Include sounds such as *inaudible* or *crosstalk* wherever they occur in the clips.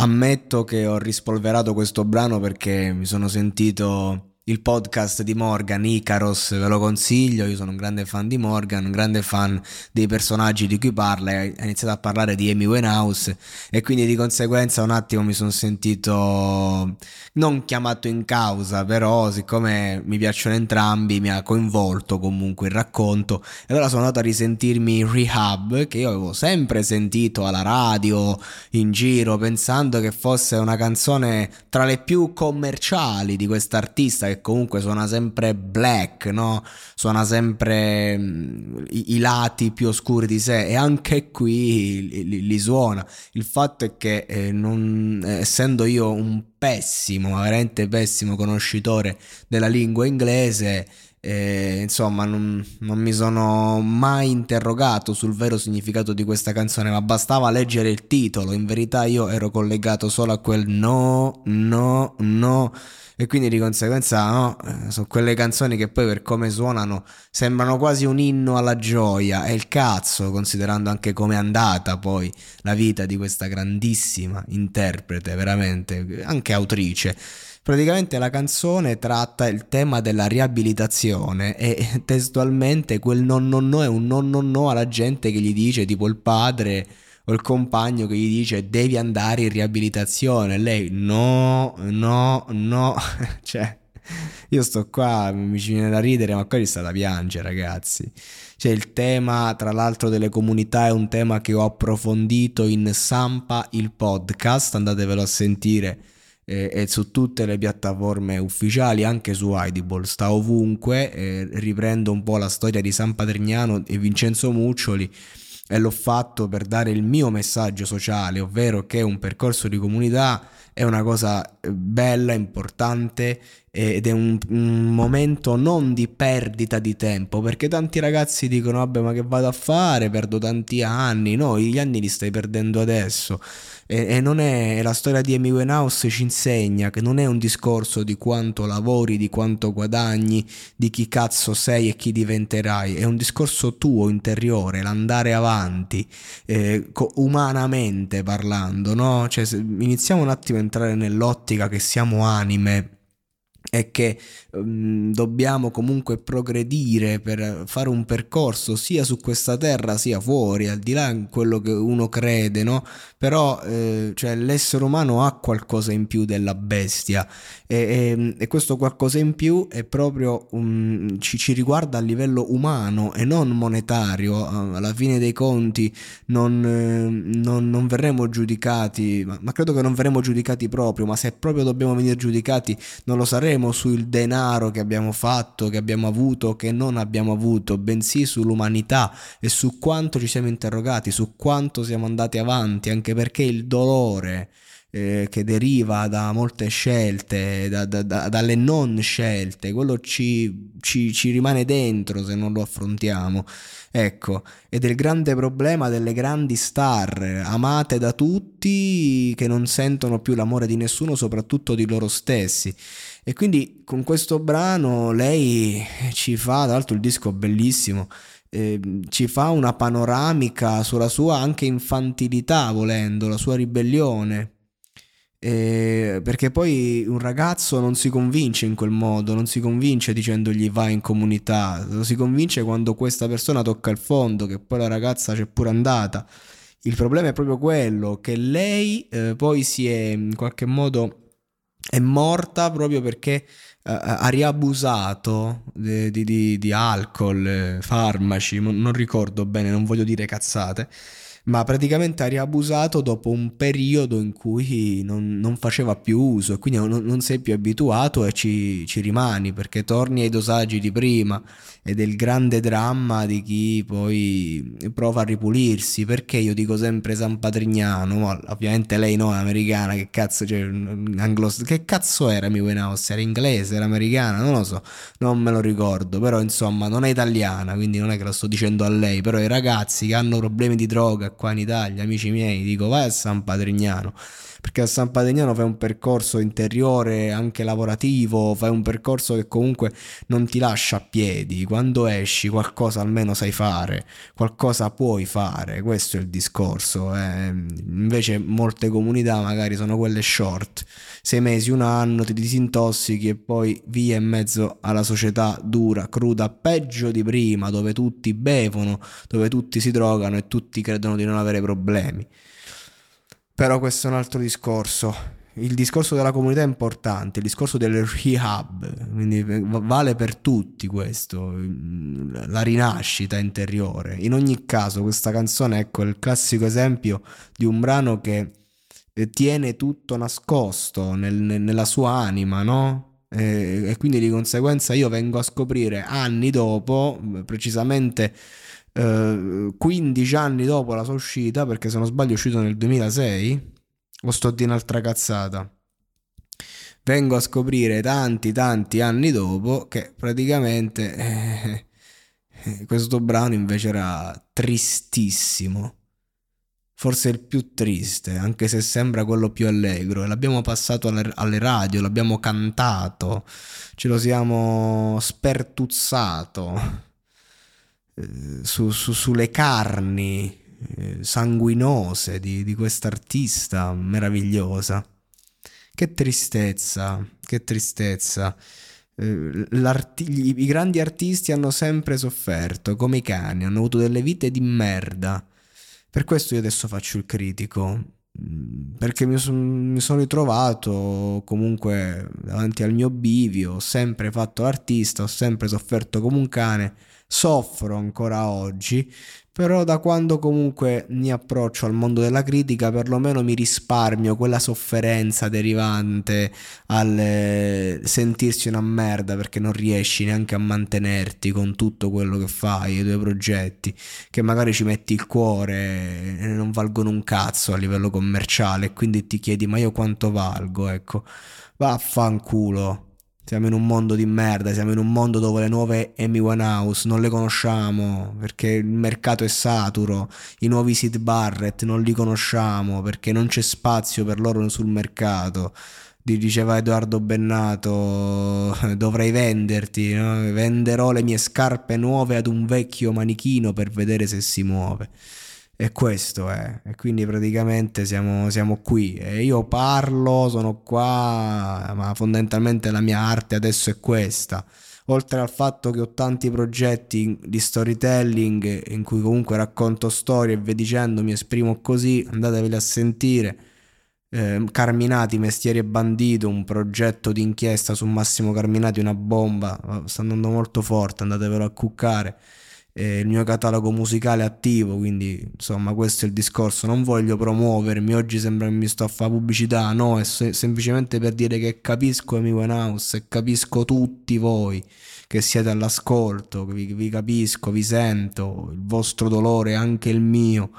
Ammetto che ho rispolverato questo brano perché mi sono sentito il podcast di Morgan, Icaros, ve lo consiglio, io sono un grande fan di Morgan, un grande fan dei personaggi di cui parla, ha iniziato a parlare di Amy Winehouse e quindi di conseguenza un attimo mi sono sentito non chiamato in causa, però siccome mi piacciono entrambi mi ha coinvolto comunque il racconto. E allora sono andato a risentirmi Rehab che io avevo sempre sentito alla radio, in giro, pensando che fosse una canzone tra le più commerciali di quest'artista che comunque suona sempre black, no? Suona sempre mh, i, i, lati più oscuri di sé e anche qui li, li, li suona. Il fatto è che eh, non, eh, essendo io un pessimo, veramente pessimo conoscitore della lingua inglese, eh, insomma, non, non, mi sono mai interrogato sul vero significato di questa canzone, ma bastava leggere il titolo. In verità, io ero collegato solo a quel no, no, no. E quindi di conseguenza, no, eh, sono quelle canzoni che poi per come suonano sembrano quasi un inno alla gioia. E il cazzo, considerando anche come è andata poi la vita di questa grandissima interprete, veramente, anche autrice. Praticamente la canzone tratta il tema della riabilitazione e *laughs* testualmente quel non non no è un non non no alla gente che gli dice tipo il padre o il compagno che gli dice devi andare in riabilitazione. Lei no, no, no, *laughs* cioè io sto qua, mi ci viene da ridere, ma qua ci sta da piangere, ragazzi. Cioè, il tema, tra l'altro, delle comunità è un tema che ho approfondito in Sampa il podcast, andatevelo a sentire e su tutte le piattaforme ufficiali, anche su Audible, sta ovunque, eh, riprendo un po' la storia di San Patrignano e Vincenzo Muccioli e l'ho fatto per dare il mio messaggio sociale, ovvero che un percorso di comunità è una cosa eh, bella, importante ed è un, un, momento non di perdita di tempo, perché tanti ragazzi dicono vabbè ma che vado a fare, perdo tanti anni, no, gli anni li stai perdendo adesso. E, e non è, la storia di Amy Winehouse ci insegna che non è un discorso di quanto lavori, di quanto guadagni, di chi cazzo sei e chi diventerai, è un discorso tuo interiore, l'andare avanti, eh, umanamente parlando, no? Cioè, iniziamo un attimo a entrare nell'ottica che siamo anime e che um, dobbiamo comunque progredire per fare un percorso sia su questa terra sia fuori, al di là di quello che uno crede, no? Però eh, cioè, l'essere umano ha qualcosa in più della bestia e, e, e questo qualcosa in più è proprio um, ci, ci, riguarda a livello umano e non monetario. Alla fine dei conti non, eh, non, non verremo giudicati, ma, ma credo che non verremo giudicati proprio, ma se proprio dobbiamo venire giudicati non lo saremo ragioneremo sul denaro che abbiamo fatto, che abbiamo avuto, che non abbiamo avuto, bensì sull'umanità e su quanto ci siamo interrogati, su quanto siamo andati avanti, anche perché il dolore eh, che deriva da molte scelte, da, da, da, dalle non scelte, quello ci, ci, ci rimane dentro se non lo affrontiamo. Ecco, ed è il grande problema delle grandi star, amate da tutti, che non sentono più l'amore di nessuno, soprattutto di loro stessi. E quindi con questo brano lei ci fa, tra l'altro il disco è bellissimo, eh, ci fa una panoramica sulla sua anche infantilità, volendo, la sua ribellione. Eh, perché poi un ragazzo non si convince in quel modo, non si convince dicendogli vai in comunità, lo si convince quando questa persona tocca il fondo, che poi la ragazza c'è pure andata. Il problema è proprio quello che lei eh, poi si è in qualche modo è morta proprio perché uh, ha riabusato di, di, di alcol, eh, farmaci, non ricordo bene, non voglio dire cazzate ma praticamente ha riabusato dopo un periodo in cui non, non faceva più uso e quindi non, non sei più abituato e ci, ci, rimani perché torni ai dosaggi di prima ed è il grande dramma di chi poi prova a ripulirsi. Perché io dico sempre San Patrignano ovviamente lei no è americana che cazzo cioè, anglos- che cazzo era mi Winehouse era inglese era americana non lo so non me lo ricordo però insomma non è italiana quindi non è che lo sto dicendo a lei però i ragazzi che hanno problemi di droga qua in Italia, amici miei, dico vai a San Patrignano, perché a San Patrignano fai un percorso interiore anche lavorativo, fai un percorso che comunque non ti lascia a piedi, quando esci qualcosa almeno sai fare, qualcosa puoi fare, questo è il discorso, eh. invece molte comunità magari sono quelle short, sei mesi, un anno, ti disintossichi e poi via in mezzo alla società dura, cruda, peggio di prima, dove tutti bevono, dove tutti si drogano e tutti credono di non avere problemi. Però questo è un altro discorso. Il discorso della comunità è importante, il discorso del rehab, quindi vale per tutti questo, la rinascita interiore. In ogni caso questa canzone ecco il classico esempio di un brano che tiene tutto nascosto nel, nella sua anima, no? E, quindi di conseguenza io vengo a scoprire anni dopo, precisamente eh, 15 anni dopo la sua uscita, perché se non sbaglio è uscito nel 2006, o sto di un'altra cazzata. Vengo a scoprire tanti tanti anni dopo che praticamente eh, questo brano invece era tristissimo forse il più triste, anche se sembra quello più allegro. E l'abbiamo passato alle, alle radio, l'abbiamo cantato, ce lo siamo spertuzzato eh, su, su, sulle carni eh, sanguinose di, di quest'artista meravigliosa. Che tristezza, che tristezza. Eh, I grandi artisti hanno sempre sofferto, come i cani, hanno avuto delle vite di merda per questo io adesso faccio il critico, mm, perché mi, son, mi sono ritrovato comunque davanti al mio bivio, ho sempre fatto l'artista, ho sempre sofferto come un cane, soffro ancora oggi però da quando comunque mi approccio al mondo della critica perlomeno mi risparmio quella sofferenza derivante al eh, sentirsi una merda perché non riesci neanche a mantenerti con tutto quello che fai, i tuoi progetti, che magari ci metti il cuore e non valgono un cazzo a livello commerciale quindi ti chiedi ma io quanto valgo, ecco, vaffanculo siamo in un mondo di merda, siamo in un mondo dove le nuove Amy Winehouse non le conosciamo perché il mercato è saturo, i nuovi Sid Barrett non li conosciamo perché non c'è spazio per loro sul mercato. Diceva Edoardo Bennato, *laughs* dovrei venderti, no? venderò le mie scarpe nuove ad un vecchio manichino per vedere se si muove. E questo è, e quindi praticamente siamo, siamo, qui. E io parlo, sono qua, ma fondamentalmente la mia arte adesso è questa. Oltre al fatto che ho tanti progetti di storytelling in cui comunque racconto storie e vi dicendo mi esprimo così, andateveli a sentire. Eh, Carminati, e Bandito, un progetto di inchiesta su Massimo Carminati, una bomba, sta andando molto forte, andatevelo a cuccare eh, il mio catalogo musicale attivo, quindi insomma questo è il discorso, non voglio promuovermi, oggi sembra che mi sto a fare pubblicità, no, è se- semplicemente per dire che capisco Amy Winehouse e capisco tutti voi che siete all'ascolto, vi, vi capisco, vi sento, il vostro dolore, anche il mio,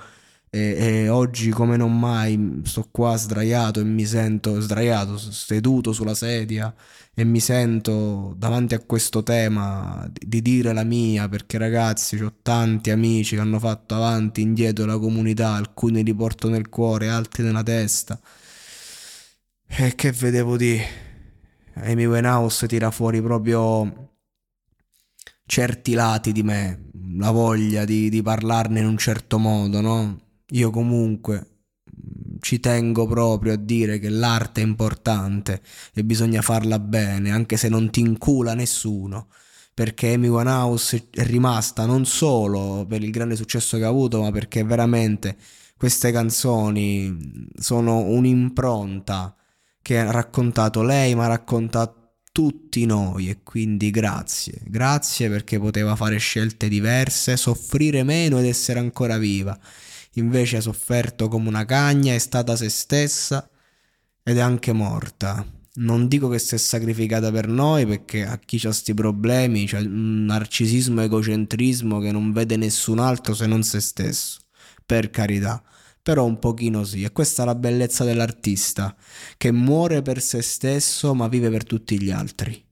e, e, oggi come non mai sto qua sdraiato e mi sento sdraiato, seduto sulla sedia e mi sento davanti a questo tema di, di dire la mia perché ragazzi ho tanti amici che hanno fatto avanti e indietro la comunità, alcuni li porto nel cuore, altri nella testa. E che vedevo di Amy Winehouse tira fuori proprio certi lati di me, la voglia di, di parlarne in un certo modo, no? Io comunque mm, ci tengo proprio a dire che l'arte è importante e bisogna farla bene, anche se non ti incula nessuno, perché Amy Winehouse è rimasta non solo per il grande successo che ha avuto, ma perché veramente queste canzoni sono un'impronta che ha raccontato lei, ma ha raccontato tutti noi e quindi grazie, grazie perché poteva fare scelte diverse, soffrire meno ed essere ancora viva invece ha sofferto come una cagna, è stata se stessa ed è anche morta. Non dico che si è sacrificata per noi perché a chi ha questi problemi c'è un narcisismo egocentrismo che non vede nessun altro se non se stesso, per carità. Però un pochino sì, e questa è la bellezza dell'artista, che muore per se stesso ma vive per tutti gli altri.